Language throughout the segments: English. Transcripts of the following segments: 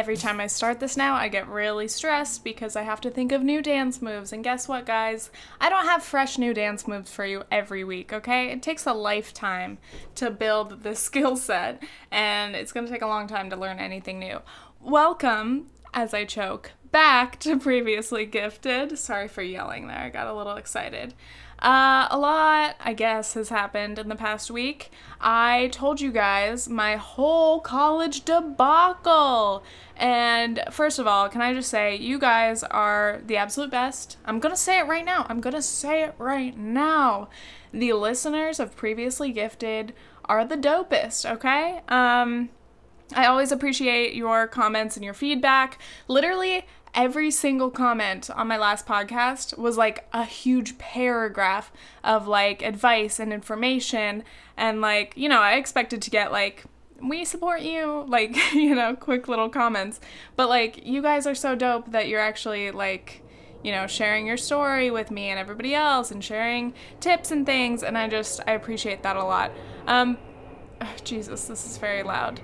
Every time I start this now, I get really stressed because I have to think of new dance moves. And guess what, guys? I don't have fresh new dance moves for you every week, okay? It takes a lifetime to build this skill set, and it's gonna take a long time to learn anything new. Welcome, as I choke, back to Previously Gifted. Sorry for yelling there, I got a little excited. Uh, a lot, I guess, has happened in the past week. I told you guys my whole college debacle. And first of all, can I just say, you guys are the absolute best. I'm gonna say it right now. I'm gonna say it right now. The listeners of Previously Gifted are the dopest, okay? Um, I always appreciate your comments and your feedback. Literally, every single comment on my last podcast was like a huge paragraph of like advice and information. And like, you know, I expected to get like, we support you, like, you know, quick little comments. But like, you guys are so dope that you're actually like, you know, sharing your story with me and everybody else and sharing tips and things. And I just, I appreciate that a lot. Um, oh, Jesus, this is very loud.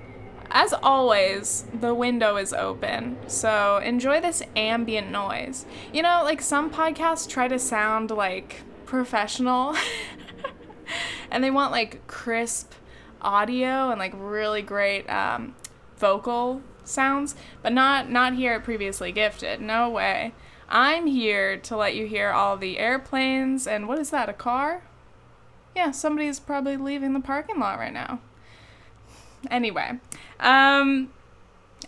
As always, the window is open, so enjoy this ambient noise. You know, like some podcasts try to sound like professional and they want like crisp audio and like really great um, vocal sounds, but not not here at previously gifted. No way. I'm here to let you hear all the airplanes and what is that? A car? Yeah, somebody's probably leaving the parking lot right now. Anyway, um,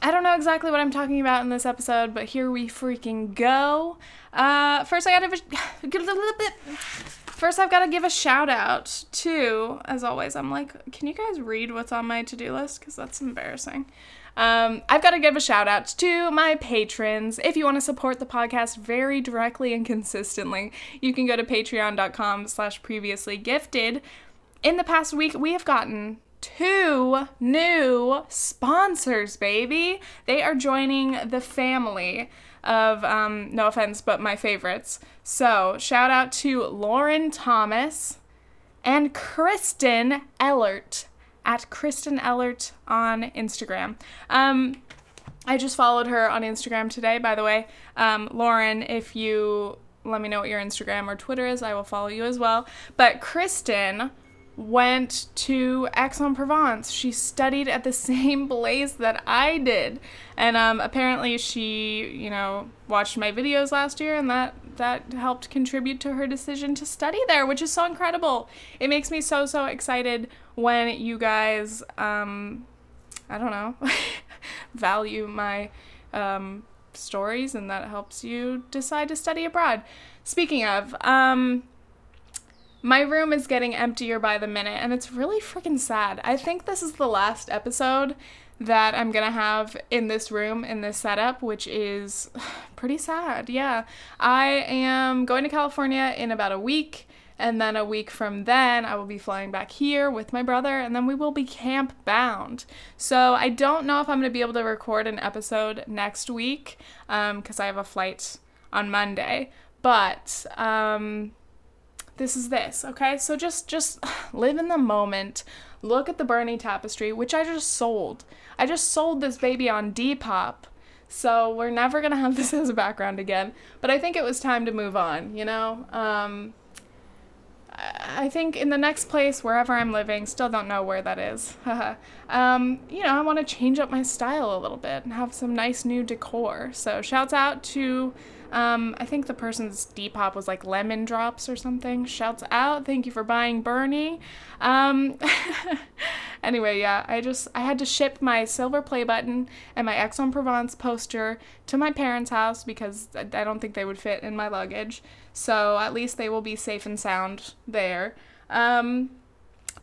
I don't know exactly what I'm talking about in this episode, but here we freaking go. Uh, first, I gotta give a little bit. First, I've got to give a shout out to, as always, I'm like, can you guys read what's on my to do list? Because that's embarrassing. Um, I've got to give a shout out to my patrons. If you want to support the podcast very directly and consistently, you can go to patreon.com slash previously gifted. In the past week, we have gotten two new sponsors, baby. They are joining the family of, um, no offense, but my favorites. So, shout out to Lauren Thomas and Kristen Ellert at Kristen Ellert on Instagram. Um, I just followed her on Instagram today, by the way. Um, Lauren, if you let me know what your Instagram or Twitter is, I will follow you as well. But Kristen went to Aix-en-Provence. She studied at the same place that I did. And um, apparently she, you know, watched my videos last year and that that helped contribute to her decision to study there, which is so incredible. It makes me so so excited when you guys um I don't know, value my um stories and that helps you decide to study abroad. Speaking of, um my room is getting emptier by the minute, and it's really freaking sad. I think this is the last episode that I'm gonna have in this room, in this setup, which is pretty sad. Yeah. I am going to California in about a week, and then a week from then, I will be flying back here with my brother, and then we will be camp bound. So I don't know if I'm gonna be able to record an episode next week, because um, I have a flight on Monday. But um, this is this, okay? So just just live in the moment. Look at the Bernie tapestry, which I just sold. I just sold this baby on Depop. So we're never gonna have this as a background again. But I think it was time to move on, you know? Um, I think in the next place, wherever I'm living, still don't know where that is. um, you know, I want to change up my style a little bit and have some nice new decor. So shouts out to um, I think the person's Depop was like lemon drops or something. Shouts out. Thank you for buying Bernie. Um, anyway, yeah, I just I had to ship my silver play button and my Aix-en-Provence poster to my parents' house because I don't think they would fit in my luggage. So at least they will be safe and sound there. Um,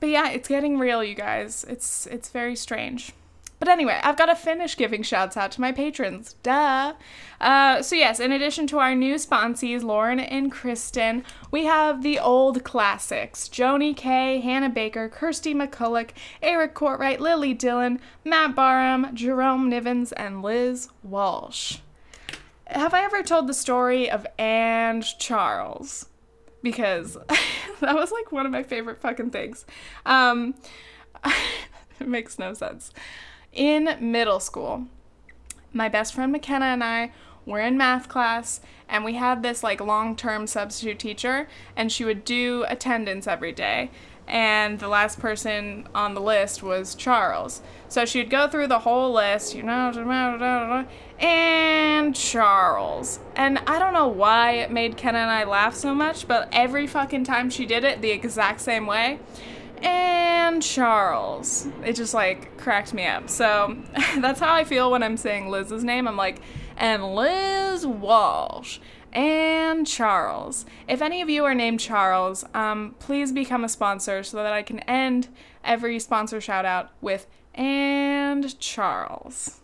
but yeah, it's getting real, you guys. It's it's very strange. But anyway, I've got to finish giving shouts out to my patrons. Duh. Uh, so, yes, in addition to our new sponsees, Lauren and Kristen, we have the old classics Joni K, Hannah Baker, Kirsty McCulloch, Eric Courtwright, Lily Dillon, Matt Barham, Jerome Nivens, and Liz Walsh. Have I ever told the story of and Charles? Because that was like one of my favorite fucking things. Um, it makes no sense. In middle school, my best friend McKenna and I were in math class and we had this like long-term substitute teacher and she would do attendance every day and the last person on the list was Charles. So she'd go through the whole list, you know, and Charles. And I don't know why it made Ken and I laugh so much, but every fucking time she did it the exact same way, and Charles. It just like cracked me up. So that's how I feel when I'm saying Liz's name. I'm like, and Liz Walsh and Charles. If any of you are named Charles, um, please become a sponsor so that I can end every sponsor shout out with and Charles.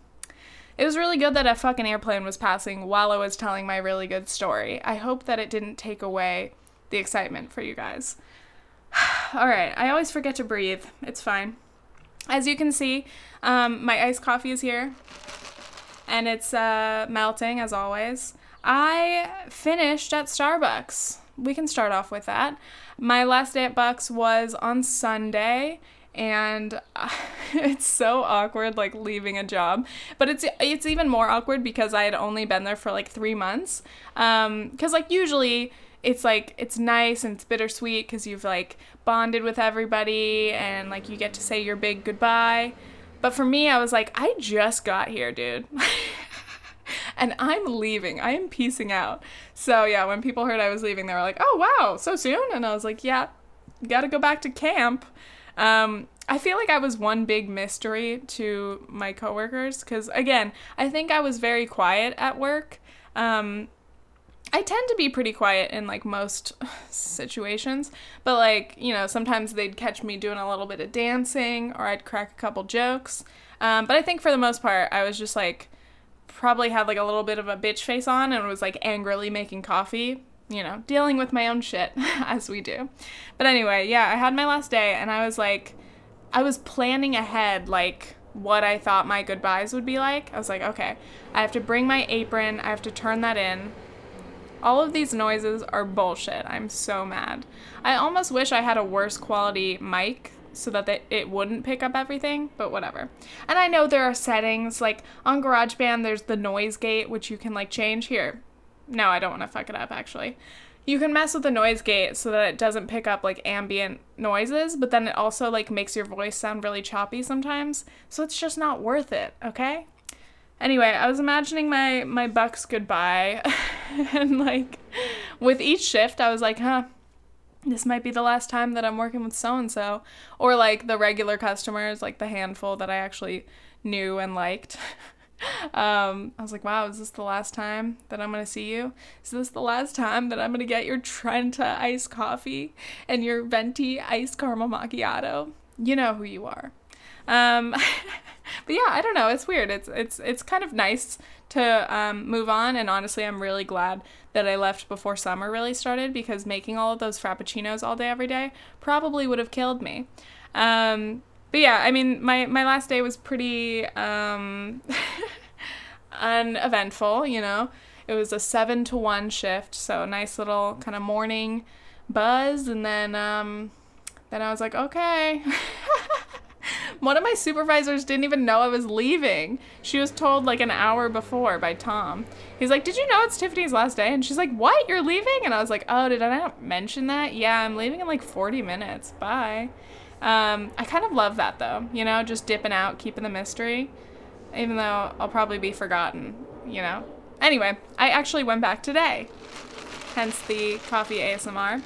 It was really good that a fucking airplane was passing while I was telling my really good story. I hope that it didn't take away the excitement for you guys. All right, I always forget to breathe. It's fine. As you can see, um, my iced coffee is here, and it's uh, melting as always. I finished at Starbucks. We can start off with that. My last day at Bucks was on Sunday, and it's so awkward like leaving a job but it's it's even more awkward because i had only been there for like three months um because like usually it's like it's nice and it's bittersweet because you've like bonded with everybody and like you get to say your big goodbye. But for me, I was like, I just got here, dude. and I'm leaving. I am piecing out. So yeah, when people heard I was leaving, they were like, "Oh wow, so soon?" And I was like, "Yeah, got to go back to camp." Um, I feel like I was one big mystery to my coworkers because again, I think I was very quiet at work. Um, I tend to be pretty quiet in like most situations, but like, you know, sometimes they'd catch me doing a little bit of dancing or I'd crack a couple jokes. Um, but I think for the most part, I was just like, probably had like a little bit of a bitch face on and was like angrily making coffee, you know, dealing with my own shit as we do. But anyway, yeah, I had my last day and I was like, I was planning ahead, like, what I thought my goodbyes would be like. I was like, okay, I have to bring my apron, I have to turn that in. All of these noises are bullshit. I'm so mad. I almost wish I had a worse quality mic so that it wouldn't pick up everything, but whatever. And I know there are settings like on GarageBand there's the noise gate which you can like change here. No, I don't want to fuck it up actually. You can mess with the noise gate so that it doesn't pick up like ambient noises, but then it also like makes your voice sound really choppy sometimes. So it's just not worth it, okay? Anyway, I was imagining my my bucks goodbye and like with each shift I was like, "Huh, this might be the last time that I'm working with so and so." Or like the regular customers, like the handful that I actually knew and liked. um, I was like, wow, is this the last time that I'm gonna see you? Is this the last time that I'm gonna get your Trenta iced coffee and your venti iced caramel macchiato? You know who you are. Um, but yeah, I don't know. It's weird. It's it's it's kind of nice to um, move on, and honestly, I'm really glad that I left before summer really started because making all of those frappuccinos all day every day probably would have killed me. Um, but yeah, I mean, my my last day was pretty um, uneventful. You know, it was a seven to one shift, so a nice little kind of morning buzz, and then um, then I was like, okay. One of my supervisors didn't even know I was leaving. She was told like an hour before by Tom. He's like, Did you know it's Tiffany's last day? And she's like, What? You're leaving? And I was like, Oh, did I not mention that? Yeah, I'm leaving in like 40 minutes. Bye. Um, I kind of love that though, you know, just dipping out, keeping the mystery, even though I'll probably be forgotten, you know. Anyway, I actually went back today, hence the coffee ASMR.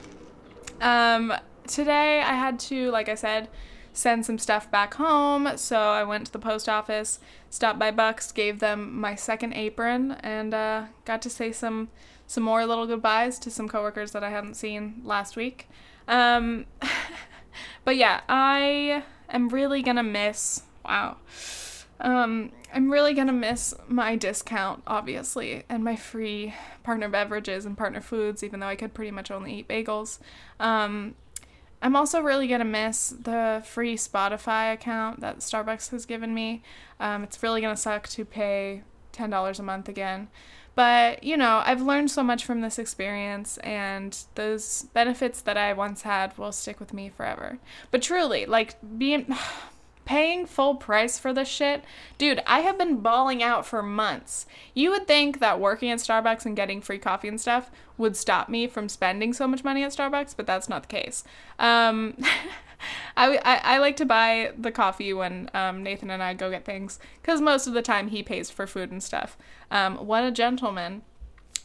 Um, today I had to, like I said, send some stuff back home. So I went to the post office, stopped by Bucks, gave them my second apron, and uh, got to say some some more little goodbyes to some coworkers that I hadn't seen last week. Um, but yeah, I am really gonna miss. Wow. Um, I'm really gonna miss my discount, obviously, and my free partner beverages and partner foods, even though I could pretty much only eat bagels. Um, I'm also really gonna miss the free Spotify account that Starbucks has given me. Um, it's really gonna suck to pay ten dollars a month again, But, you know, I've learned so much from this experience, and those benefits that I once had will stick with me forever. But truly, like, being. paying full price for this shit, dude, I have been balling out for months. You would think that working at Starbucks and getting free coffee and stuff would stop me from spending so much money at Starbucks, but that's not the case. Um, I, I, I, like to buy the coffee when um, Nathan and I go get things because most of the time he pays for food and stuff. Um, what a gentleman.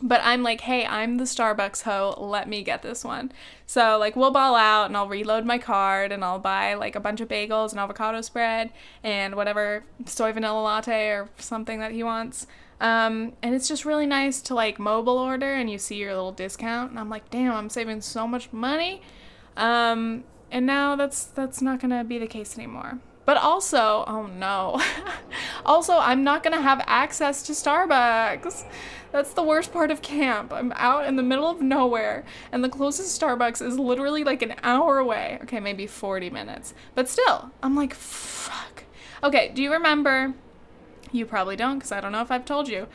But I'm like, hey, I'm the Starbucks hoe. Let me get this one. So, like, we'll ball out and I'll reload my card and I'll buy like a bunch of bagels and avocado spread and whatever soy vanilla latte or something that he wants. Um, and it's just really nice to like mobile order and you see your little discount. And I'm like, damn, I'm saving so much money. Um, and now that's that's not gonna be the case anymore. But also, oh no. also, I'm not going to have access to Starbucks. That's the worst part of camp. I'm out in the middle of nowhere, and the closest Starbucks is literally like an hour away. Okay, maybe 40 minutes. But still, I'm like, fuck. Okay, do you remember? You probably don't, because I don't know if I've told you.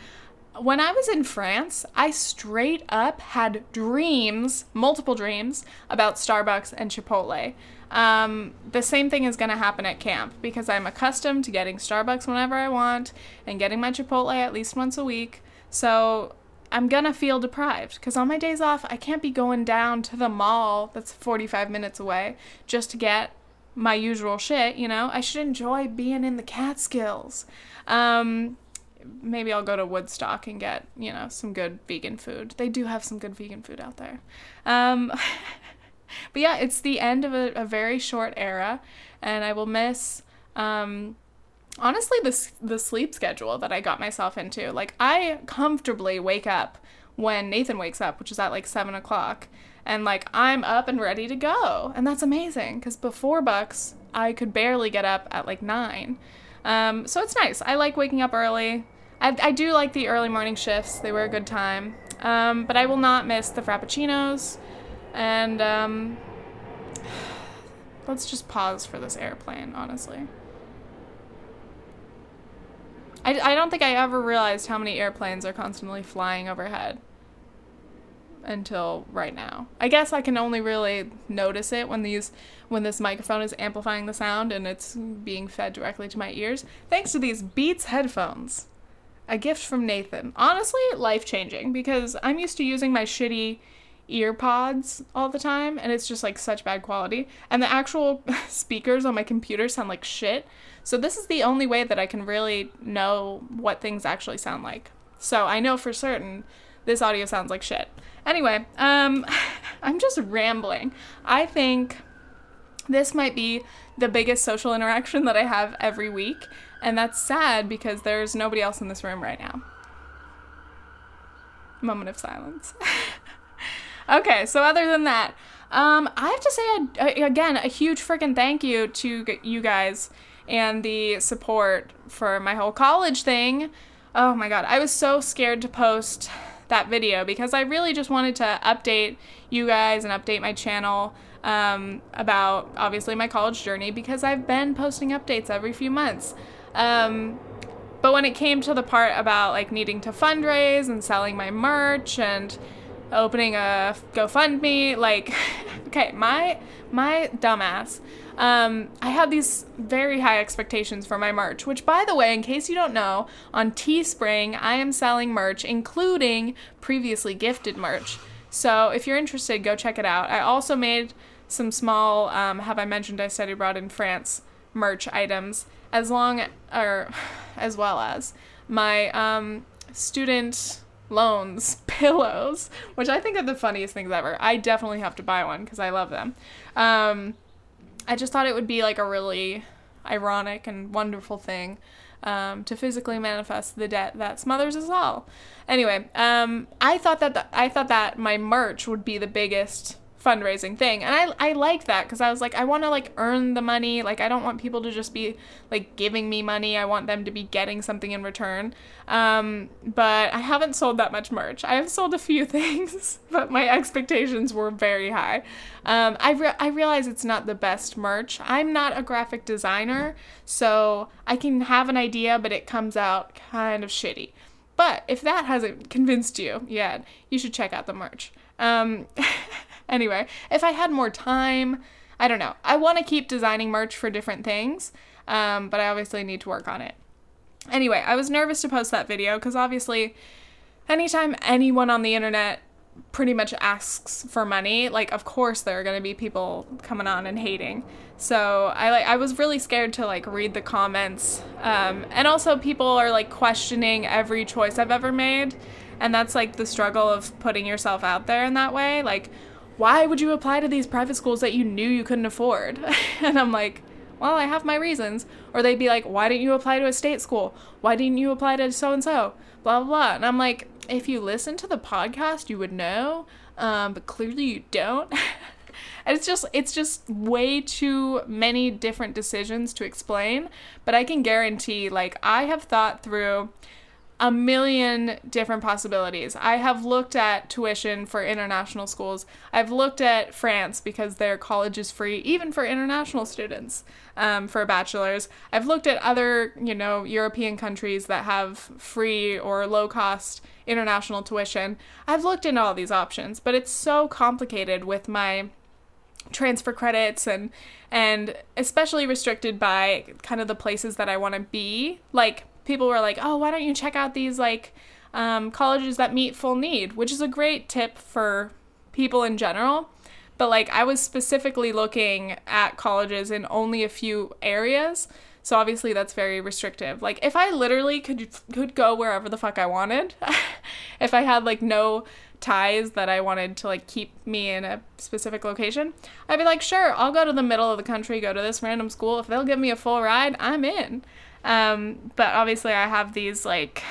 When I was in France, I straight up had dreams, multiple dreams, about Starbucks and Chipotle. Um, the same thing is going to happen at camp because I'm accustomed to getting Starbucks whenever I want and getting my Chipotle at least once a week. So I'm going to feel deprived because on my days off, I can't be going down to the mall that's 45 minutes away just to get my usual shit, you know? I should enjoy being in the Catskills. Um, maybe I'll go to Woodstock and get, you know, some good vegan food. They do have some good vegan food out there. Um, but yeah, it's the end of a, a very short era, and I will miss. Um, honestly, the the sleep schedule that I got myself into. Like I comfortably wake up when Nathan wakes up, which is at like seven o'clock, and like I'm up and ready to go, and that's amazing. Because before Bucks, I could barely get up at like nine. Um, so it's nice. I like waking up early. I, I do like the early morning shifts. They were a good time. Um, but I will not miss the frappuccinos. And um, let's just pause for this airplane, honestly. I, I don't think I ever realized how many airplanes are constantly flying overhead until right now. I guess I can only really notice it when these when this microphone is amplifying the sound and it's being fed directly to my ears thanks to these Beats headphones. A gift from Nathan. Honestly, life-changing because I'm used to using my shitty ear pods all the time and it's just like such bad quality. And the actual speakers on my computer sound like shit. So this is the only way that i can really know what things actually sound like. So i know for certain this audio sounds like shit. Anyway um i'm just rambling. I think this might be the biggest social interaction that i have every week and that's sad because there's nobody else in this room right now. Moment of silence okay, so other than that, um, I have to say again a huge freaking thank you to you guys and the support for my whole college thing. Oh my god, I was so scared to post that video because I really just wanted to update you guys and update my channel um, about obviously my college journey because I've been posting updates every few months. Um, but when it came to the part about like needing to fundraise and selling my merch and opening a GoFundMe. Like, okay, my my dumbass. Um, I had these very high expectations for my merch, which, by the way, in case you don't know, on Teespring, I am selling merch, including previously gifted merch. So if you're interested, go check it out. I also made some small, um, have I mentioned I studied abroad in France merch items, as long or as well as my um, student loans, pillows, which I think are the funniest things ever. I definitely have to buy one because I love them. Um, I just thought it would be like a really ironic and wonderful thing um, to physically manifest the debt that smothers us all. Anyway, um, I thought that the, I thought that my merch would be the biggest fundraising thing. And i i liked that because i was like i want to like earn the money. Like i don't want people to just be like giving me money. I want them to be getting something in return. Um but i haven't sold that much merch. I have sold a few things but my expectations were very high. Um i re- i realize it's not the best merch. I'm not a graphic designer so i can have an idea but it comes out kind of shitty. But if that hasn't convinced you yet, you should check out the merch. Um, anyway, if I had more time, I don't know. I want to keep designing merch for different things, um, but I obviously need to work on it. Anyway, I was nervous to post that video because obviously, anytime anyone on the internet pretty much asks for money, like of course there are going to be people coming on and hating. So I like I was really scared to like read the comments. Um, and also people are like questioning every choice I've ever made, and that's like the struggle of putting yourself out there in that way. Like, why would you apply to these private schools that you knew you couldn't afford? and I'm like, well, I have my reasons. Or they'd be like, why didn't you apply to a state school? Why didn't you apply to so and so? Blah, blah, blah. And I'm like, if you listen to the podcast, you would know, um, but clearly you don't. and it's just it's just way too many different decisions to explain. But I can guarantee, like I have thought through a million different possibilities. I have looked at tuition for international schools. I've looked at France because their college is free, even for international students, um, for bachelor's. I've looked at other, you know, European countries that have free or low cost international tuition. I've looked into all these options, but it's so complicated with my transfer credits and and especially restricted by kind of the places that I want to be. Like people were like, "Oh, why don't you check out these like um, colleges that meet full need?" Which is a great tip for people in general. But like I was specifically looking at colleges in only a few areas. So obviously that's very restrictive. Like if I literally could could go wherever the fuck I wanted, if I had like no ties that I wanted to like keep me in a specific location, I'd be like, sure, I'll go to the middle of the country, go to this random school. If they'll give me a full ride, I'm in. Um, but obviously, I have these like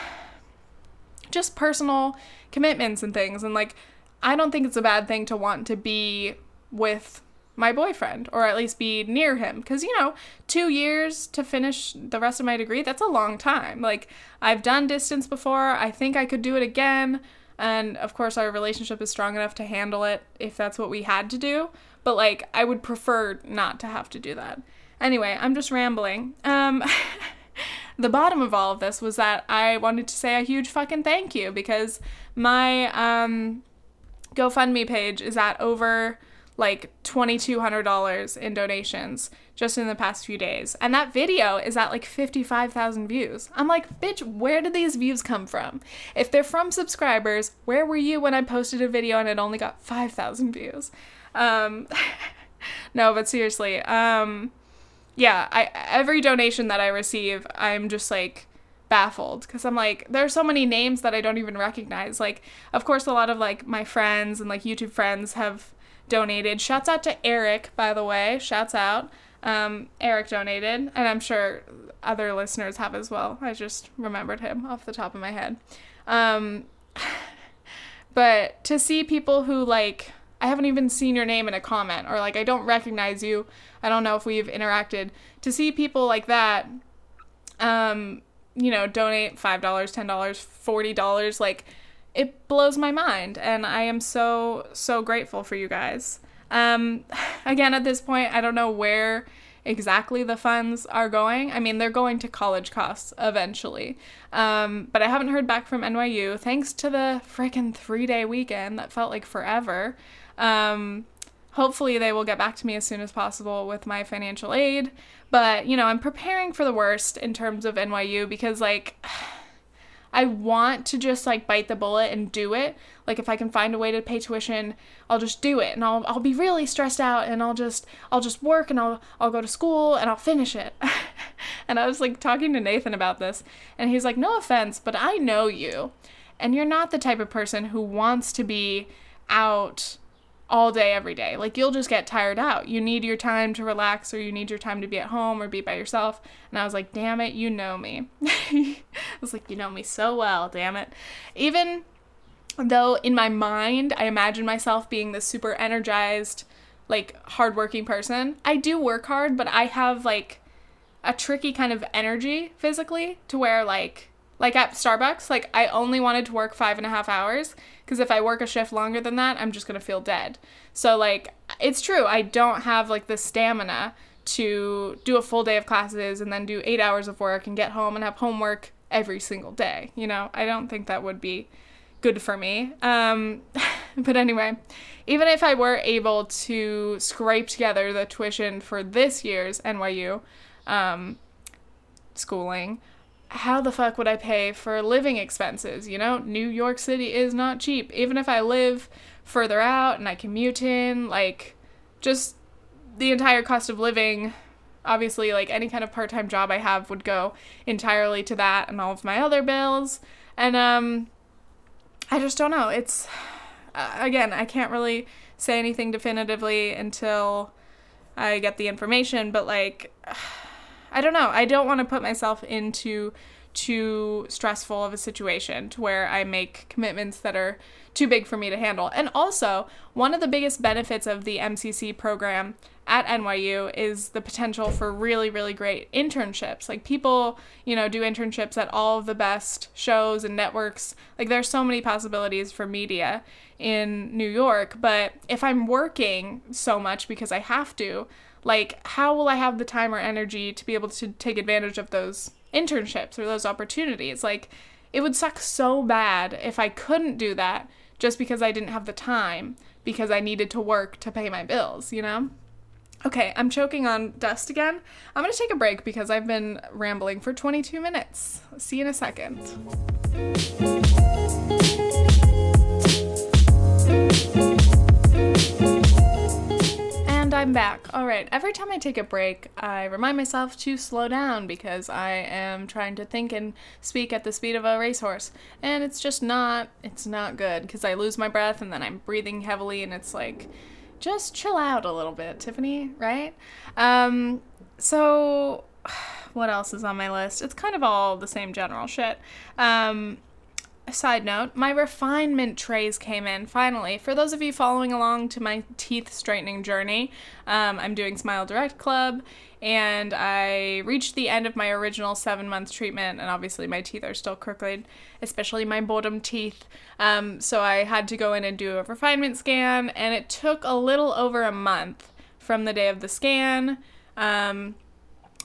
just personal commitments and things. And like, I don't think it's a bad thing to want to be with my boyfriend or at least be near him because you know two years to finish the rest of my degree that's a long time like i've done distance before i think i could do it again and of course our relationship is strong enough to handle it if that's what we had to do but like i would prefer not to have to do that anyway i'm just rambling um the bottom of all of this was that I wanted to say a huge fucking thank you because my um, GoFundMe page is at over like $2,200 in donations just in the past few days. And that video is at like 55,000 views. I'm like, bitch, where did these views come from? If they're from subscribers, where were you when I posted a video and it only got 5,000 views? Um, no, but seriously, um, yeah, I every donation that I receive, I'm just like baffled because I'm like, there's so many names that I don't even recognize. Like, of course, a lot of like my friends and like YouTube friends have donated. Shouts out to Eric, by the way. Shouts out. Um, Eric donated, and I'm sure other listeners have as well. I just remembered him off the top of my head. Um, but to see people who like I haven't even seen your name in a comment or like I don't recognize you. I don't know if we've interacted. To see people like that um you know, donate $5, $10, $40 like it blows my mind and I am so so grateful for you guys. Um again at this point I don't know where exactly the funds are going. I mean, they're going to college costs eventually. Um, but I haven't heard back from NYU thanks to the freaking three day weekend that felt like forever. Um, hopefully, they will get back to me as soon as possible with my financial aid. But, you know, I'm preparing for the worst in terms of NYU because, like, I want to just like bite the bullet and do it. Like if I can find a way to pay tuition, I'll just do it and I'll I'll be really stressed out and I'll just I'll just work and I'll I'll go to school and I'll finish it. and I was like talking to Nathan about this and he's like, "No offense, but I know you. And you're not the type of person who wants to be out all day every day. Like you'll just get tired out. You need your time to relax or you need your time to be at home or be by yourself. And I was like, "Damn it, you know me." I was like, "You know me so well, damn it." Even though in my mind I imagine myself being this super energized, like hardworking person, I do work hard, but I have like a tricky kind of energy physically to where like like at Starbucks, like I only wanted to work five and a half hours because if I work a shift longer than that, I'm just gonna feel dead. So like it's true, I don't have like the stamina to do a full day of classes and then do eight hours of work and get home and have homework every single day. You know, I don't think that would be good for me. Um, but anyway, even if I were able to scrape together the tuition for this year's NYU um, schooling, how the fuck would I pay for living expenses? You know, New York City is not cheap. Even if I live further out and I commute in, like, just the entire cost of living obviously like any kind of part-time job i have would go entirely to that and all of my other bills and um i just don't know it's uh, again i can't really say anything definitively until i get the information but like i don't know i don't want to put myself into too stressful of a situation to where I make commitments that are too big for me to handle. And also, one of the biggest benefits of the MCC program at NYU is the potential for really, really great internships. Like people, you know, do internships at all of the best shows and networks. Like there's so many possibilities for media in New York. But if I'm working so much because I have to, like, how will I have the time or energy to be able to take advantage of those internships or those opportunities? Like, it would suck so bad if I couldn't do that just because I didn't have the time because I needed to work to pay my bills, you know? Okay, I'm choking on dust again. I'm gonna take a break because I've been rambling for 22 minutes. See you in a second. I'm back. All right, every time I take a break, I remind myself to slow down because I am trying to think and speak at the speed of a racehorse. And it's just not, it's not good because I lose my breath and then I'm breathing heavily and it's like, just chill out a little bit, Tiffany, right? Um, so, what else is on my list? It's kind of all the same general shit. Um, side note, my refinement trays came in finally. For those of you following along to my teeth straightening journey, um, I'm doing Smile Direct Club and I reached the end of my original seven month treatment, and obviously my teeth are still crooked, especially my bottom teeth. Um, so I had to go in and do a refinement scan, and it took a little over a month from the day of the scan. Um,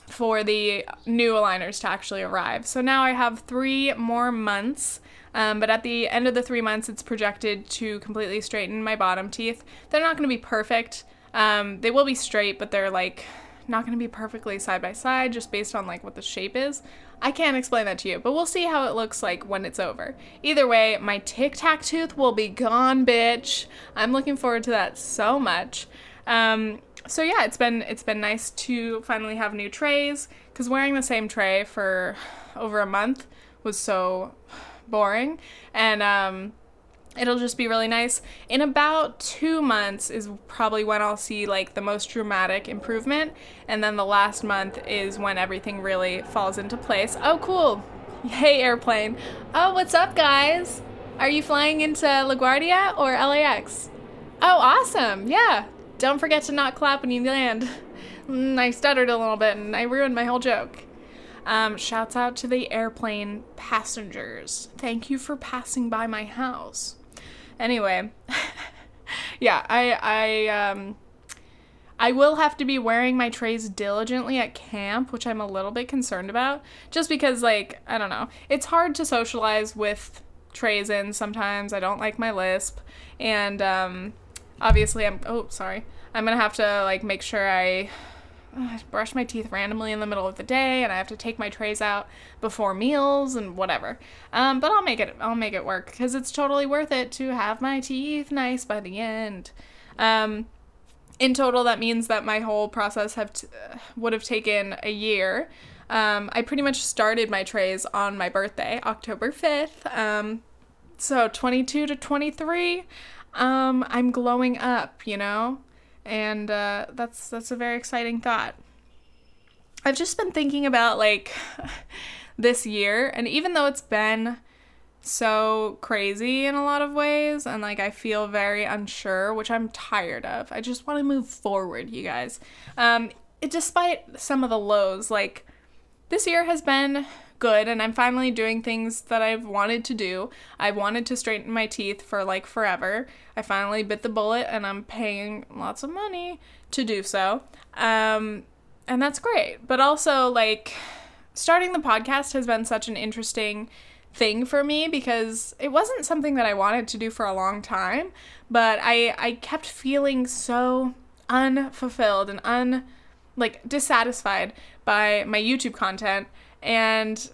for the new aligners to actually arrive. So now I have three more months um, but at the end of the three months, it's projected to completely straighten my bottom teeth. They're not going to be perfect. Um, they will be straight, but they're like not going to be perfectly side by side just based on like what the shape is. I can't explain that to you, but we'll see how it looks like when it's over. Either way, my tic tac tooth will be gone, bitch. I'm looking forward to that so much. Um, so yeah, it's been it's been nice to finally have new trays because wearing the same tray for over a month was so boring. And um, it'll just be really nice. In about two months is probably when I'll see like the most dramatic improvement. And then the last month is when everything really falls into place. Oh, cool. Hey, airplane. Oh, what's up, guys? Are you flying into LaGuardia or LAX? Oh, awesome. Yeah. Don't forget to not clap when you land. I stuttered a little bit and I ruined my whole joke. Um, shouts out to the airplane passengers. Thank you for passing by my house. Anyway, yeah, I I um I will have to be wearing my trays diligently at camp, which I'm a little bit concerned about, just because like, I don't know. It's hard to socialize with trays in sometimes. I don't like my lisp and um obviously I'm oh, sorry. I'm going to have to like make sure I I brush my teeth randomly in the middle of the day and I have to take my trays out before meals and whatever. Um, but I'll make it I'll make it work because it's totally worth it to have my teeth nice by the end. Um, in total, that means that my whole process have t- would have taken a year. Um, I pretty much started my trays on my birthday, October 5th. Um, so 22 to 23, um, I'm glowing up, you know? And uh, that's that's a very exciting thought. I've just been thinking about like this year, and even though it's been so crazy in a lot of ways, and like I feel very unsure, which I'm tired of. I just want to move forward, you guys. Um, it, despite some of the lows, like this year has been good and I'm finally doing things that I've wanted to do. I've wanted to straighten my teeth for like forever. I finally bit the bullet and I'm paying lots of money to do so. Um, and that's great. But also, like, starting the podcast has been such an interesting thing for me because it wasn't something that I wanted to do for a long time, but I I kept feeling so unfulfilled and un like dissatisfied by my YouTube content and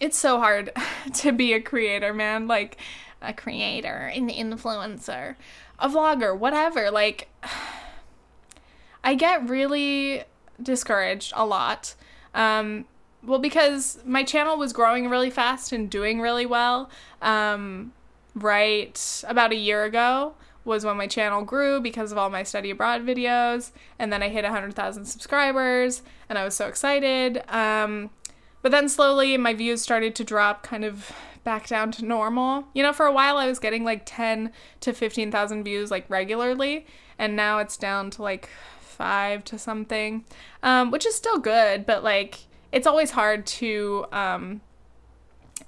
it's so hard to be a creator, man. Like a creator, an influencer, a vlogger, whatever. Like I get really discouraged a lot. Um, well, because my channel was growing really fast and doing really well. Um, right about a year ago was when my channel grew because of all my study abroad videos, and then I hit 100,000 subscribers, and I was so excited. Um, but then slowly my views started to drop kind of back down to normal. You know, for a while I was getting like 10 to 15,000 views like regularly, and now it's down to like 5 to something. Um, which is still good, but like it's always hard to um,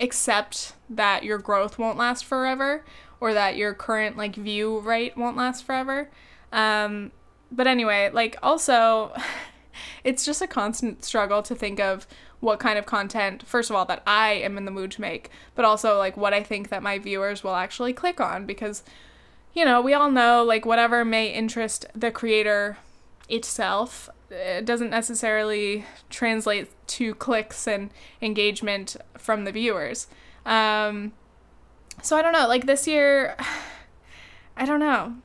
accept that your growth won't last forever or that your current like view rate won't last forever. Um, but anyway, like also it's just a constant struggle to think of what kind of content, first of all, that I am in the mood to make, but also like what I think that my viewers will actually click on because, you know, we all know like whatever may interest the creator itself it doesn't necessarily translate to clicks and engagement from the viewers. Um, so I don't know. Like this year, I don't know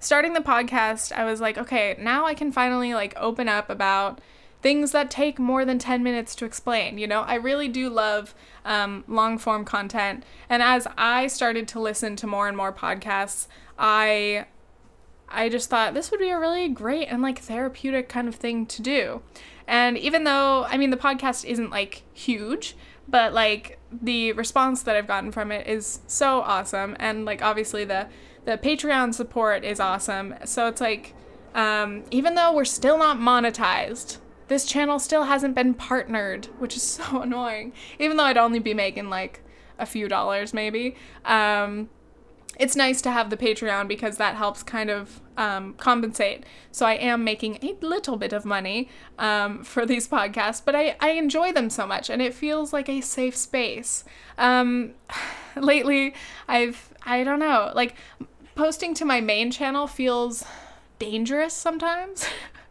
starting the podcast, I was like, okay, now I can finally like open up about things that take more than 10 minutes to explain. You know, I really do love um, long form content. And as I started to listen to more and more podcasts, I I just thought this would be a really great and like therapeutic kind of thing to do. And even though, I mean, the podcast isn't like huge, but like the response that I've gotten from it is so awesome. And like obviously the the Patreon support is awesome. So it's like, um, even though we're still not monetized, this channel still hasn't been partnered, which is so annoying. Even though I'd only be making like a few dollars maybe. Um, it's nice to have the Patreon because that helps kind of um, compensate. So I am making a little bit of money um, for these podcasts, but I, I enjoy them so much and it feels like a safe space. Um, lately, I've, I don't know, like posting to my main channel feels dangerous sometimes,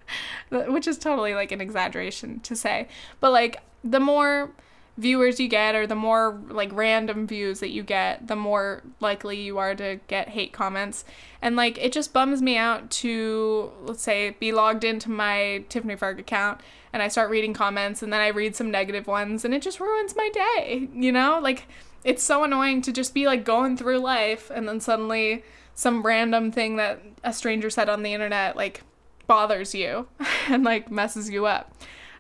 which is totally like an exaggeration to say. But like the more viewers you get or the more like random views that you get, the more likely you are to get hate comments. And like it just bums me out to let's say be logged into my Tiffany Ferg account and I start reading comments and then I read some negative ones and it just ruins my day, you know? Like it's so annoying to just be like going through life and then suddenly some random thing that a stranger said on the internet like bothers you and like messes you up.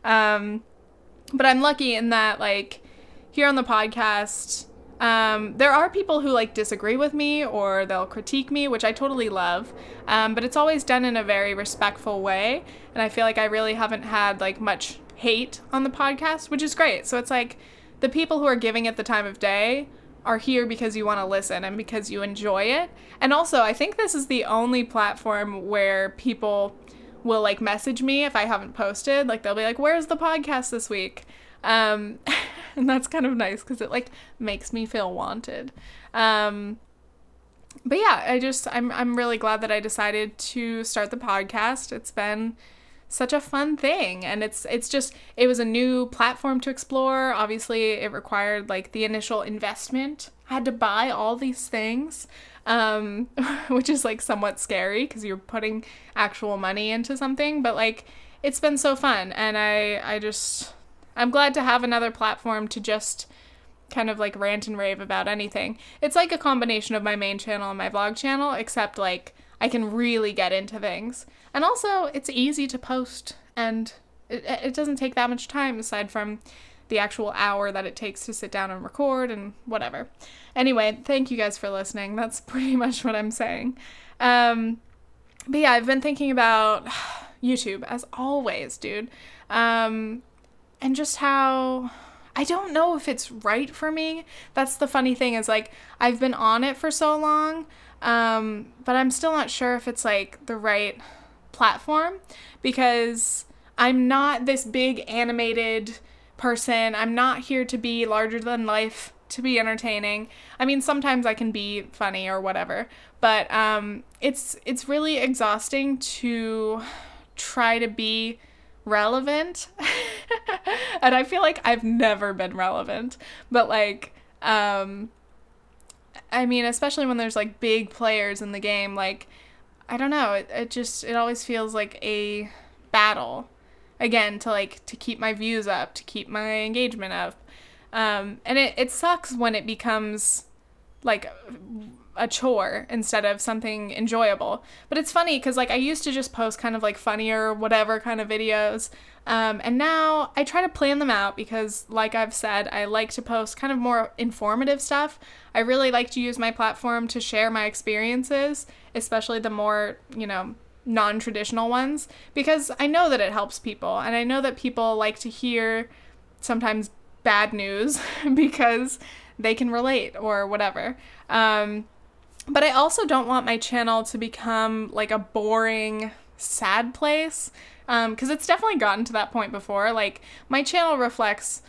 Um, but I'm lucky in that like here on the podcast, um, there are people who like disagree with me or they'll critique me, which I totally love. Um, but it's always done in a very respectful way, and I feel like I really haven't had like much hate on the podcast, which is great. So it's like the people who are giving it the time of day are here because you want to listen and because you enjoy it. And also, I think this is the only platform where people will like message me if I haven't posted. Like they'll be like, "Where's the podcast this week?" Um, and that's kind of nice because it like makes me feel wanted. Um, but yeah, I just I'm I'm really glad that I decided to start the podcast. It's been such a fun thing and it's it's just it was a new platform to explore obviously it required like the initial investment i had to buy all these things um, which is like somewhat scary because you're putting actual money into something but like it's been so fun and i i just i'm glad to have another platform to just kind of like rant and rave about anything it's like a combination of my main channel and my vlog channel except like I can really get into things. And also, it's easy to post, and it, it doesn't take that much time aside from the actual hour that it takes to sit down and record and whatever. Anyway, thank you guys for listening. That's pretty much what I'm saying. Um, but yeah, I've been thinking about YouTube as always, dude. Um, and just how I don't know if it's right for me. That's the funny thing is like I've been on it for so long, um, but I'm still not sure if it's like the right platform because I'm not this big animated person. I'm not here to be larger than life to be entertaining. I mean, sometimes I can be funny or whatever, but um, it's it's really exhausting to try to be relevant. and I feel like I've never been relevant, but like um I mean, especially when there's like big players in the game, like I don't know, it, it just it always feels like a battle again to like to keep my views up, to keep my engagement up. Um, and it, it sucks when it becomes like a chore instead of something enjoyable. But it's funny because like I used to just post kind of like funnier, whatever kind of videos. Um, and now I try to plan them out because, like I've said, I like to post kind of more informative stuff. I really like to use my platform to share my experiences, especially the more, you know, non traditional ones, because I know that it helps people. And I know that people like to hear sometimes bad news because they can relate or whatever. Um, but I also don't want my channel to become like a boring, sad place because um, it's definitely gotten to that point before. Like, my channel reflects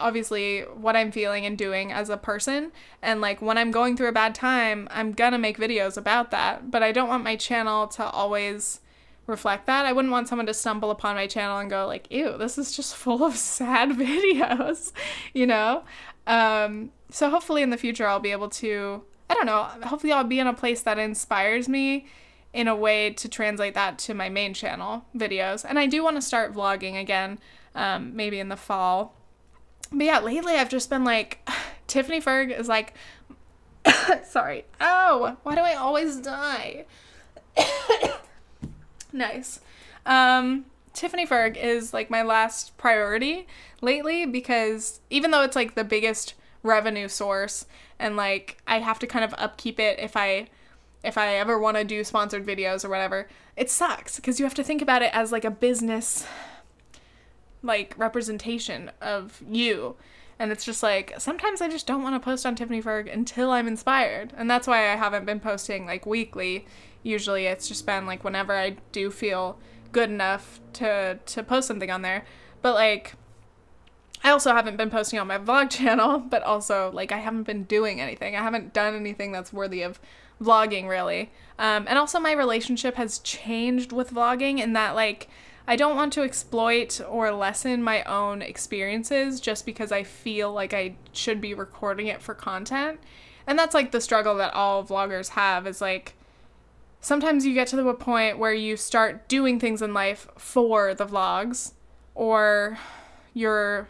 obviously what I'm feeling and doing as a person. And like when I'm going through a bad time, I'm gonna make videos about that. But I don't want my channel to always reflect that. I wouldn't want someone to stumble upon my channel and go like, "Ew, this is just full of sad videos," you know. Um, so hopefully in the future I'll be able to. I don't know. Hopefully I'll be in a place that inspires me in a way to translate that to my main channel videos. And I do want to start vlogging again, um, maybe in the fall. But yeah, lately I've just been like, Tiffany Ferg is like, sorry. Oh, why do I always die? nice. Um, Tiffany Ferg is like my last priority lately because even though it's like the biggest revenue source and like I have to kind of upkeep it if I if I ever want to do sponsored videos or whatever, it sucks because you have to think about it as like a business like representation of you. And it's just like sometimes I just don't want to post on Tiffany Ferg until I'm inspired. And that's why I haven't been posting like weekly. Usually it's just been like whenever I do feel good enough to to post something on there. But like I also haven't been posting on my vlog channel, but also like I haven't been doing anything. I haven't done anything that's worthy of vlogging really. Um, and also my relationship has changed with vlogging in that like I don't want to exploit or lessen my own experiences just because I feel like I should be recording it for content. And that's like the struggle that all vloggers have is like sometimes you get to the point where you start doing things in life for the vlogs or you're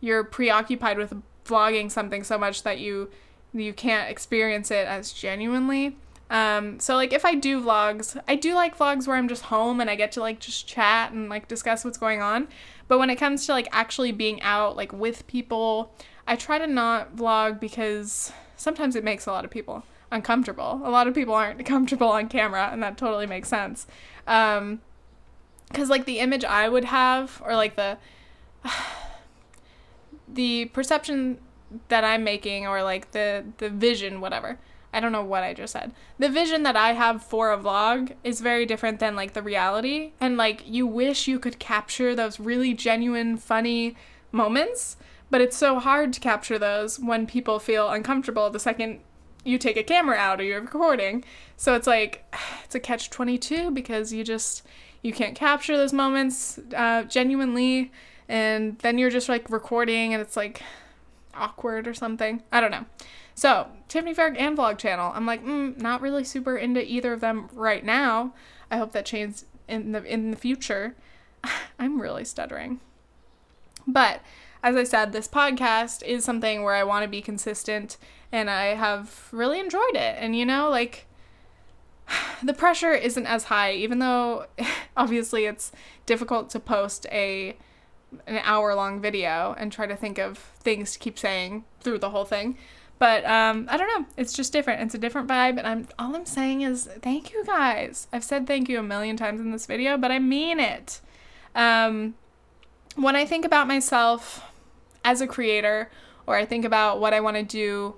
you're preoccupied with vlogging something so much that you you can't experience it as genuinely. Um, so like if I do vlogs, I do like vlogs where I'm just home and I get to like just chat and like discuss what's going on. But when it comes to like actually being out like with people, I try to not vlog because sometimes it makes a lot of people uncomfortable. A lot of people aren't comfortable on camera and that totally makes sense. Um, cuz like the image I would have or like the the perception that I'm making or like the the vision whatever. I don't know what I just said. The vision that I have for a vlog is very different than like the reality and like you wish you could capture those really genuine funny moments, but it's so hard to capture those when people feel uncomfortable the second you take a camera out or you're recording. So it's like it's a catch 22 because you just you can't capture those moments uh, genuinely and then you're just like recording and it's like awkward or something. I don't know. So, Tiffany Ferg and Vlog Channel. I'm like, mm, not really super into either of them right now. I hope that changes in the in the future. I'm really stuttering. But as I said, this podcast is something where I want to be consistent and I have really enjoyed it. And you know, like the pressure isn't as high even though obviously it's difficult to post a an hour long video and try to think of things to keep saying through the whole thing. But um, I don't know. It's just different. It's a different vibe, and I'm all I'm saying is thank you guys. I've said thank you a million times in this video, but I mean it. Um, when I think about myself as a creator, or I think about what I want to do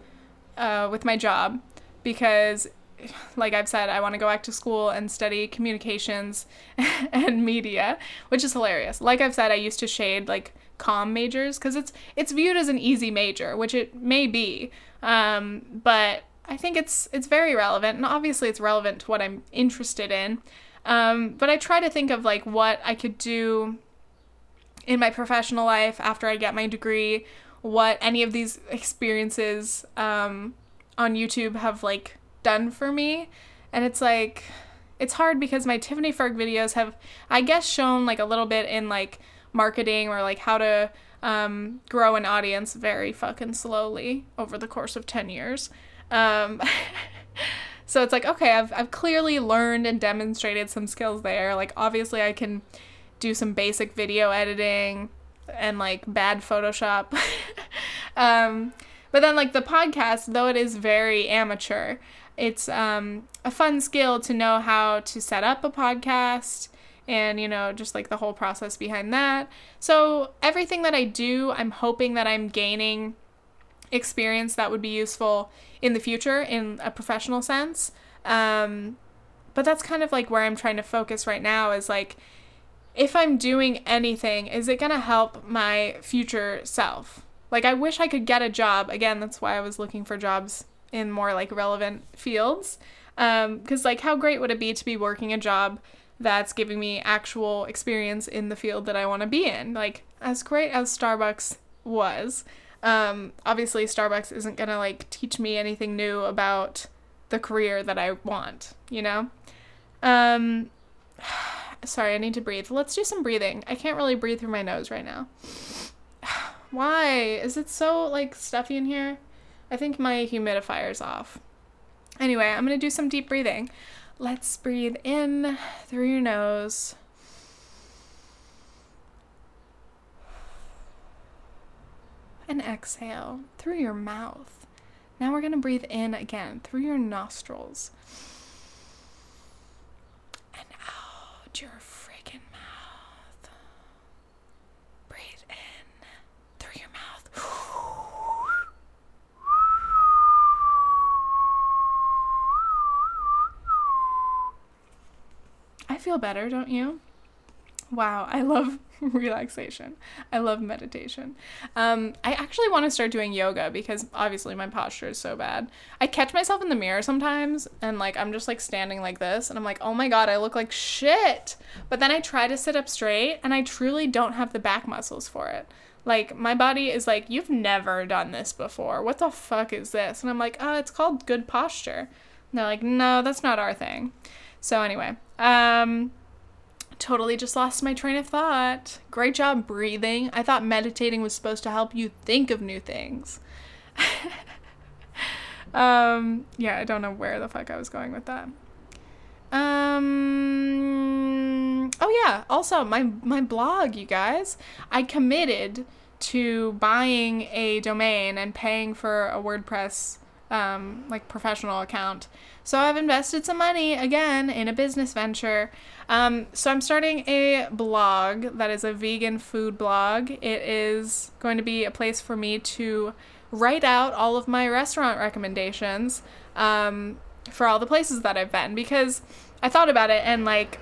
uh, with my job, because like I've said, I want to go back to school and study communications and media, which is hilarious. Like I've said, I used to shade like com majors because it's it's viewed as an easy major, which it may be. Um, but I think it's it's very relevant, and obviously it's relevant to what I'm interested in. Um, but I try to think of like what I could do in my professional life after I get my degree, what any of these experiences um, on YouTube have like done for me, and it's like it's hard because my Tiffany Ferg videos have, I guess, shown like a little bit in like marketing or like how to um, grow an audience very fucking slowly over the course of 10 years. Um, so it's like, okay, I've, I've clearly learned and demonstrated some skills there. Like, obviously, I can do some basic video editing and like bad Photoshop. um, but then, like, the podcast, though it is very amateur, it's um, a fun skill to know how to set up a podcast and you know just like the whole process behind that. So everything that i do i'm hoping that i'm gaining experience that would be useful in the future in a professional sense. Um, but that's kind of like where i'm trying to focus right now is like if i'm doing anything is it going to help my future self? Like i wish i could get a job. Again that's why i was looking for jobs in more like relevant fields. Because, um, like, how great would it be to be working a job that's giving me actual experience in the field that I want to be in? Like, as great as Starbucks was, um, obviously, Starbucks isn't going to like teach me anything new about the career that I want, you know? Um, sorry, I need to breathe. Let's do some breathing. I can't really breathe through my nose right now. Why? Is it so like stuffy in here? I think my humidifier's off. Anyway, I'm going to do some deep breathing. Let's breathe in through your nose. And exhale through your mouth. Now we're going to breathe in again through your nostrils. And out your feel better, don't you? Wow, I love relaxation. I love meditation. Um, I actually want to start doing yoga because obviously my posture is so bad. I catch myself in the mirror sometimes and like I'm just like standing like this and I'm like, oh my god, I look like shit. But then I try to sit up straight and I truly don't have the back muscles for it. Like my body is like, you've never done this before. What the fuck is this? And I'm like, oh, it's called good posture. And they're like, no, that's not our thing. So anyway, um, totally just lost my train of thought. Great job breathing. I thought meditating was supposed to help you think of new things. um, yeah, I don't know where the fuck I was going with that. Um, oh yeah, also my my blog, you guys. I committed to buying a domain and paying for a WordPress um, like professional account. So I've invested some money again in a business venture. Um, so I'm starting a blog that is a vegan food blog. It is going to be a place for me to write out all of my restaurant recommendations um, for all the places that I've been because I thought about it and like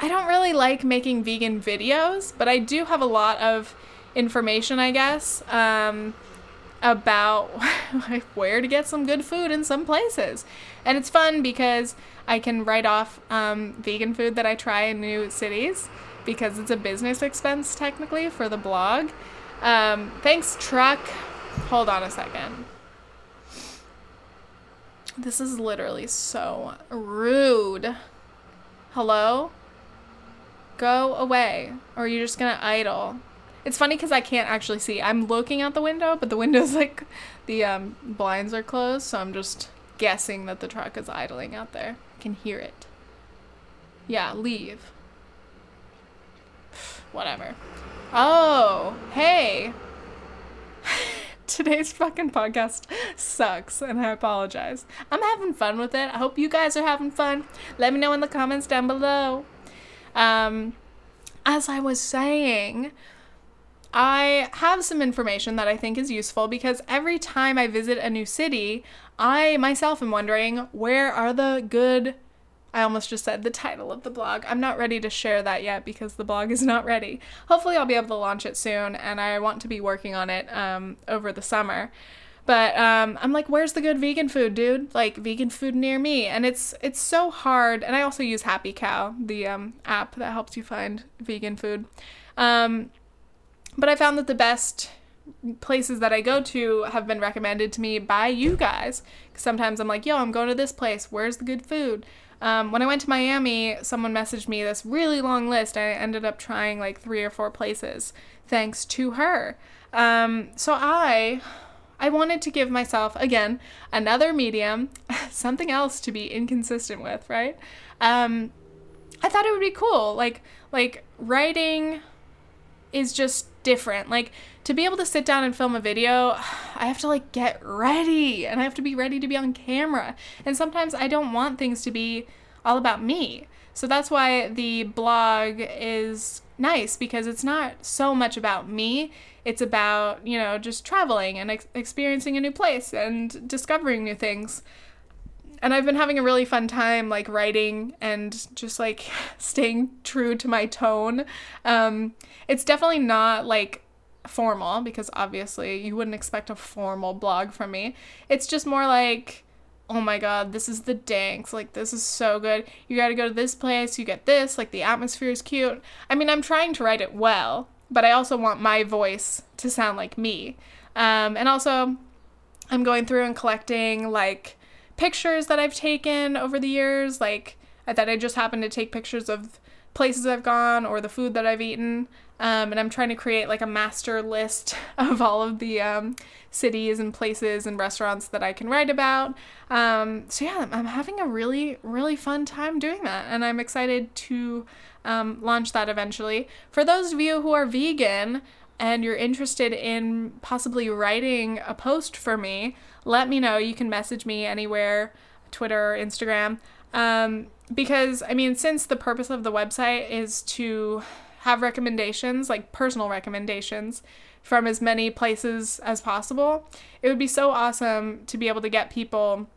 I don't really like making vegan videos, but I do have a lot of information, I guess. Um, about where to get some good food in some places. And it's fun because I can write off um, vegan food that I try in new cities because it's a business expense technically for the blog. Um, thanks, truck. Hold on a second. This is literally so rude. Hello? Go away. Or you're just gonna idle. It's funny because I can't actually see. I'm looking out the window, but the window's like the um, blinds are closed, so I'm just guessing that the truck is idling out there. I can hear it. Yeah, leave. Whatever. Oh, hey. Today's fucking podcast sucks, and I apologize. I'm having fun with it. I hope you guys are having fun. Let me know in the comments down below. Um, as I was saying, I have some information that I think is useful because every time I visit a new city, I myself am wondering where are the good I almost just said the title of the blog. I'm not ready to share that yet because the blog is not ready. Hopefully, I'll be able to launch it soon, and I want to be working on it um, over the summer. But um, I'm like, where's the good vegan food, dude? Like vegan food near me, and it's it's so hard. And I also use Happy Cow, the um, app that helps you find vegan food. Um, but I found that the best places that I go to have been recommended to me by you guys. Sometimes I'm like, yo, I'm going to this place. Where's the good food? Um, when I went to Miami, someone messaged me this really long list. I ended up trying like three or four places thanks to her. Um, so I, I wanted to give myself again another medium, something else to be inconsistent with, right? Um, I thought it would be cool, like like writing is just different. Like to be able to sit down and film a video, I have to like get ready and I have to be ready to be on camera. And sometimes I don't want things to be all about me. So that's why the blog is nice because it's not so much about me. It's about, you know, just traveling and ex- experiencing a new place and discovering new things and I've been having a really fun time like writing and just like staying true to my tone. Um, it's definitely not like formal because obviously you wouldn't expect a formal blog from me. It's just more like, oh my god, this is the danks. Like, this is so good. You gotta go to this place, you get this. Like, the atmosphere is cute. I mean, I'm trying to write it well, but I also want my voice to sound like me. Um, and also, I'm going through and collecting like pictures that I've taken over the years, like that I just happen to take pictures of places I've gone or the food that I've eaten. Um, and I'm trying to create like a master list of all of the um, cities and places and restaurants that I can write about. Um, so yeah, I'm having a really, really fun time doing that. And I'm excited to um, launch that eventually. For those of you who are vegan, and you're interested in possibly writing a post for me, let me know. You can message me anywhere, Twitter, or Instagram. Um, because, I mean, since the purpose of the website is to have recommendations, like personal recommendations, from as many places as possible, it would be so awesome to be able to get people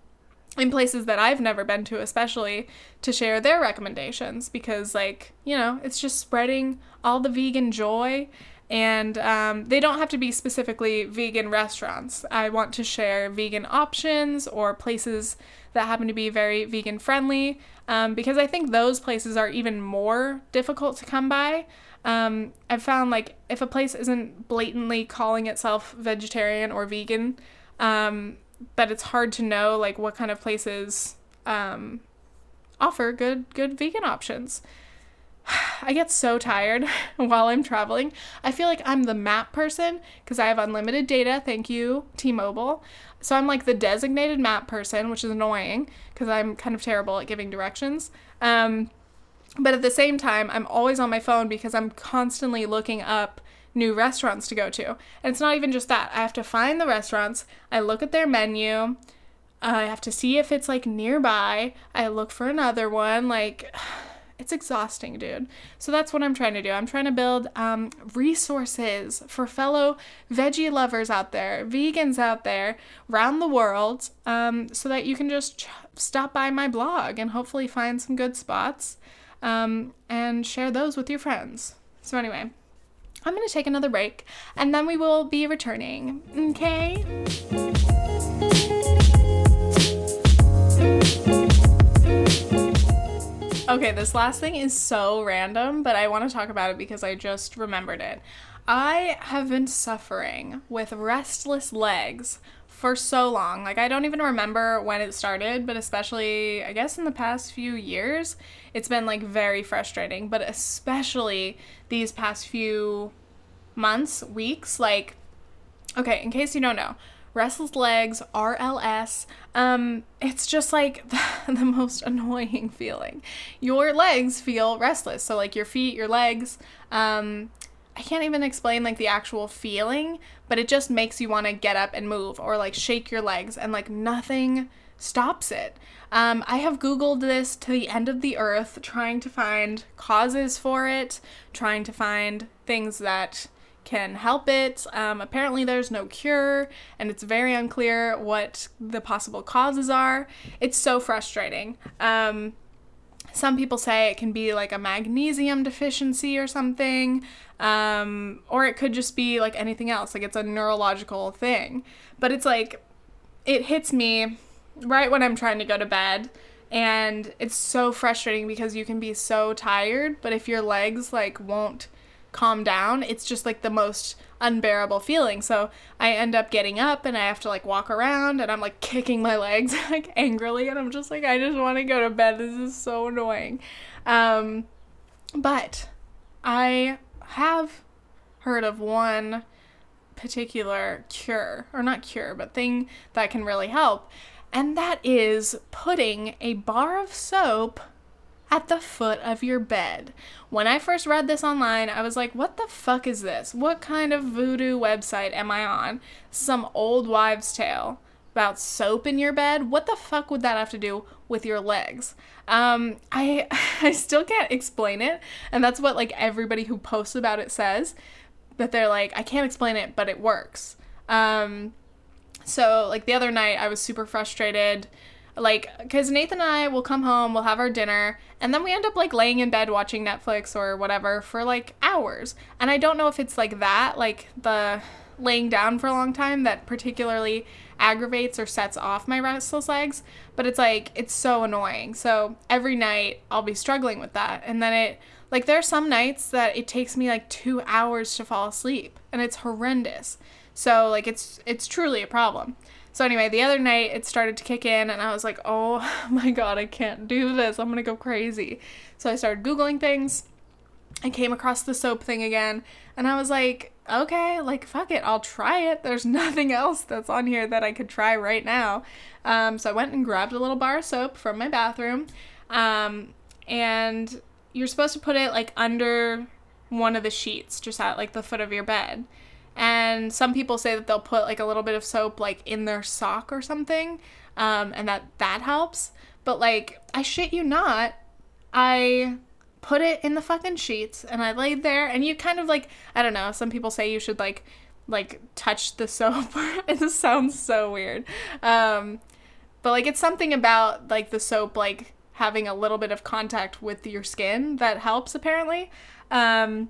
in places that I've never been to, especially to share their recommendations because, like, you know, it's just spreading all the vegan joy and um, they don't have to be specifically vegan restaurants. I want to share vegan options or places that happen to be very vegan friendly um, because I think those places are even more difficult to come by. Um, I've found like if a place isn't blatantly calling itself vegetarian or vegan, um, but it's hard to know like what kind of places um, offer good good vegan options. I get so tired while I'm traveling. I feel like I'm the map person because I have unlimited data. Thank you, T Mobile. So I'm like the designated map person, which is annoying because I'm kind of terrible at giving directions. Um, but at the same time, I'm always on my phone because I'm constantly looking up new restaurants to go to. And it's not even just that. I have to find the restaurants, I look at their menu. I have to see if it's like nearby. I look for another one. Like, it's exhausting, dude. So that's what I'm trying to do. I'm trying to build um, resources for fellow veggie lovers out there, vegans out there, around the world, um, so that you can just ch- stop by my blog and hopefully find some good spots um, and share those with your friends. So, anyway, I'm going to take another break and then we will be returning. Okay? Okay, this last thing is so random, but I want to talk about it because I just remembered it. I have been suffering with restless legs for so long. Like, I don't even remember when it started, but especially, I guess, in the past few years, it's been like very frustrating. But especially these past few months, weeks, like, okay, in case you don't know, restless legs, RLS. Um, it's just like the, the, most annoying feeling. Your legs feel restless. So like your feet, your legs, um, I can't even explain like the actual feeling, but it just makes you want to get up and move or like shake your legs and like nothing stops it. Um, I have Googled this to the end of the earth, trying to find causes for it, trying to find things that can help it. Um, apparently, there's no cure, and it's very unclear what the possible causes are. It's so frustrating. Um, some people say it can be like a magnesium deficiency or something, um, or it could just be like anything else, like it's a neurological thing. But it's like, it hits me right when I'm trying to go to bed. And it's so frustrating because you can be so tired, but if your legs like won't calm down, it's just like the most unbearable feeling. So I end up getting up and I have to like walk around and I'm like kicking my legs like angrily and I'm just like I just want to go to bed. This is so annoying. Um but I have heard of one particular cure or not cure, but thing that can really help. And that is putting a bar of soap at the foot of your bed. When I first read this online, I was like, what the fuck is this? What kind of voodoo website am I on? Some old wives' tale about soap in your bed? What the fuck would that have to do with your legs? Um, I I still can't explain it, and that's what like everybody who posts about it says. That they're like, I can't explain it, but it works. Um, so like the other night, I was super frustrated like because nathan and i will come home we'll have our dinner and then we end up like laying in bed watching netflix or whatever for like hours. And i don't know if it's like that like the laying down for a long time that particularly aggravates or sets off my restless legs but it's like it's so annoying. So every night i'll be struggling with that. And then it like there are some nights that it takes me like two hours to fall asleep and it's horrendous. So like it's it's truly a problem so anyway, the other night it started to kick in and I was like, "Oh my god, I can't do this. I'm going to go crazy." So I started googling things. I came across the soap thing again and I was like, "Okay, like fuck it. I'll try it. There's nothing else that's on here that I could try right now." Um, so I went and grabbed a little bar of soap from my bathroom. Um, and you're supposed to put it like under one of the sheets, just at like the foot of your bed. And some people say that they'll put like a little bit of soap like in their sock or something, um, and that that helps. But like, I shit you not, I put it in the fucking sheets and I laid there, and you kind of like, I don't know. Some people say you should like like touch the soap. it sounds so weird. Um, but like, it's something about like the soap like having a little bit of contact with your skin that helps apparently. Um,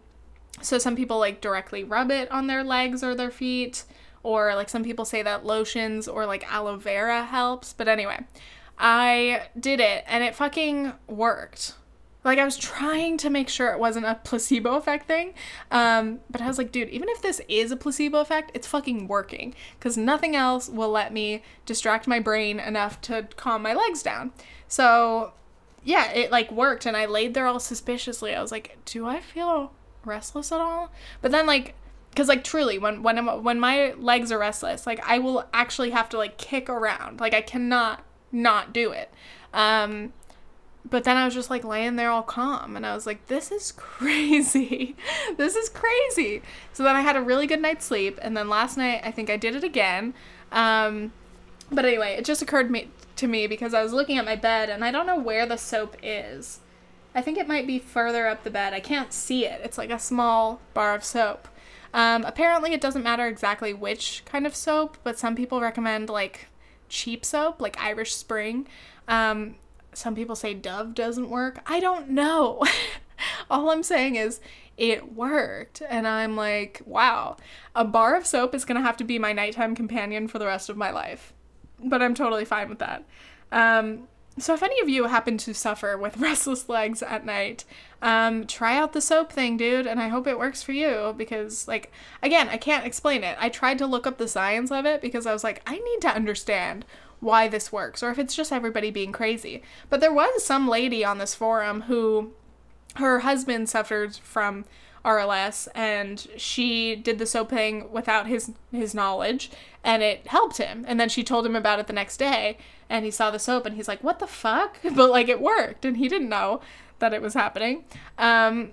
so some people like directly rub it on their legs or their feet, or like some people say that lotions or like aloe vera helps. But anyway, I did it and it fucking worked. Like I was trying to make sure it wasn't a placebo effect thing, um, but I was like, dude, even if this is a placebo effect, it's fucking working because nothing else will let me distract my brain enough to calm my legs down. So yeah, it like worked, and I laid there all suspiciously. I was like, do I feel restless at all. But then like because like truly when when I'm, when my legs are restless, like I will actually have to like kick around. Like I cannot not do it. Um but then I was just like laying there all calm and I was like this is crazy. this is crazy. So then I had a really good night's sleep and then last night I think I did it again. Um but anyway, it just occurred me to me because I was looking at my bed and I don't know where the soap is. I think it might be further up the bed. I can't see it. It's like a small bar of soap. Um, apparently, it doesn't matter exactly which kind of soap, but some people recommend like cheap soap, like Irish Spring. Um, some people say Dove doesn't work. I don't know. All I'm saying is it worked. And I'm like, wow, a bar of soap is going to have to be my nighttime companion for the rest of my life. But I'm totally fine with that. Um, so, if any of you happen to suffer with restless legs at night, um, try out the soap thing, dude, and I hope it works for you because, like, again, I can't explain it. I tried to look up the science of it because I was like, I need to understand why this works or if it's just everybody being crazy. But there was some lady on this forum who her husband suffered from RLS and she did the soap thing without his his knowledge and it helped him. And then she told him about it the next day and he saw the soap and he's like, "What the fuck?" But like it worked and he didn't know that it was happening. Um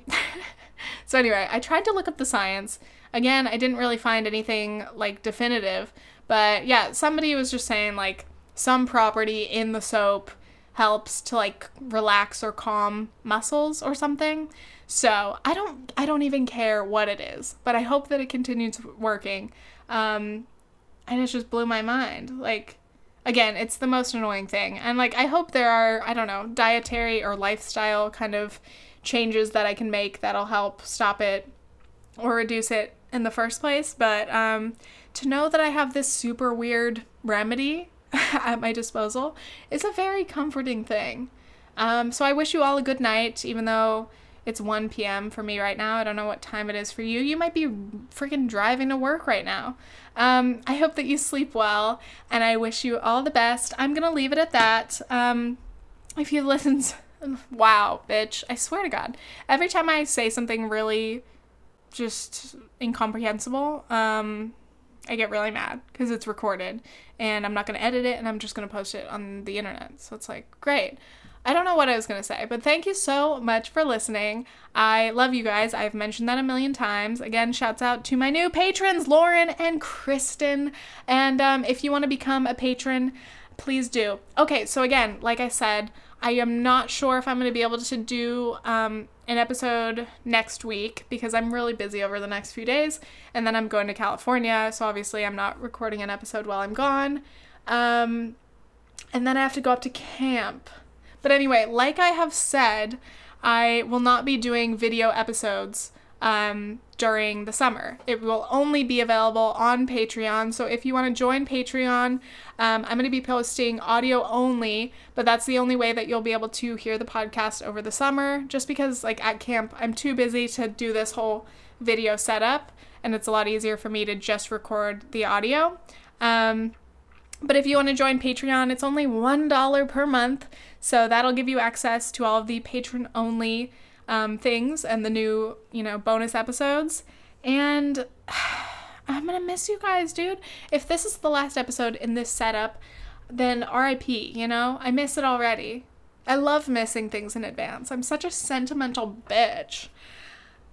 so anyway, I tried to look up the science. Again, I didn't really find anything like definitive, but yeah, somebody was just saying like some property in the soap helps to like relax or calm muscles or something. So I don't I don't even care what it is, but I hope that it continues working. Um, and it just blew my mind. Like again, it's the most annoying thing. And like I hope there are, I don't know, dietary or lifestyle kind of changes that I can make that'll help stop it or reduce it in the first place, but um to know that I have this super weird remedy at my disposal is a very comforting thing. Um, so I wish you all a good night, even though it's 1 p.m. for me right now. I don't know what time it is for you. You might be freaking driving to work right now. Um, I hope that you sleep well, and I wish you all the best. I'm going to leave it at that. Um, if you listen, wow, bitch, I swear to God, every time I say something really just incomprehensible, um, I get really mad because it's recorded and I'm not going to edit it and I'm just going to post it on the internet. So it's like, great. I don't know what I was going to say, but thank you so much for listening. I love you guys. I've mentioned that a million times. Again, shouts out to my new patrons, Lauren and Kristen. And um, if you want to become a patron, please do. Okay, so again, like I said, I am not sure if I'm going to be able to do um, an episode next week because I'm really busy over the next few days. And then I'm going to California. So obviously, I'm not recording an episode while I'm gone. Um, and then I have to go up to camp. But anyway, like I have said, I will not be doing video episodes um, during the summer. It will only be available on Patreon. So if you want to join Patreon, um, I'm going to be posting audio only, but that's the only way that you'll be able to hear the podcast over the summer. Just because, like, at camp, I'm too busy to do this whole video setup, and it's a lot easier for me to just record the audio. Um, but if you want to join Patreon, it's only $1 per month. So that'll give you access to all of the patron only um, things and the new, you know, bonus episodes. And I'm to miss you guys, dude. If this is the last episode in this setup, then RIP, you know? I miss it already. I love missing things in advance. I'm such a sentimental bitch.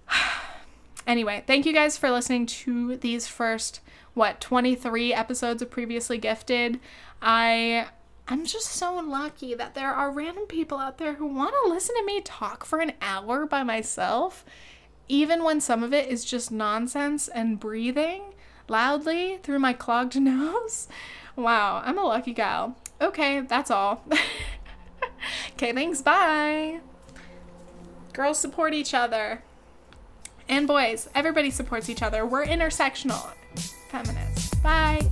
anyway, thank you guys for listening to these first what 23 episodes of previously gifted. I I'm just so lucky that there are random people out there who want to listen to me talk for an hour by myself, even when some of it is just nonsense and breathing loudly through my clogged nose. Wow, I'm a lucky gal. Okay, that's all. okay, thanks. Bye. Girls support each other. And boys, everybody supports each other. We're intersectional feminists. Bye.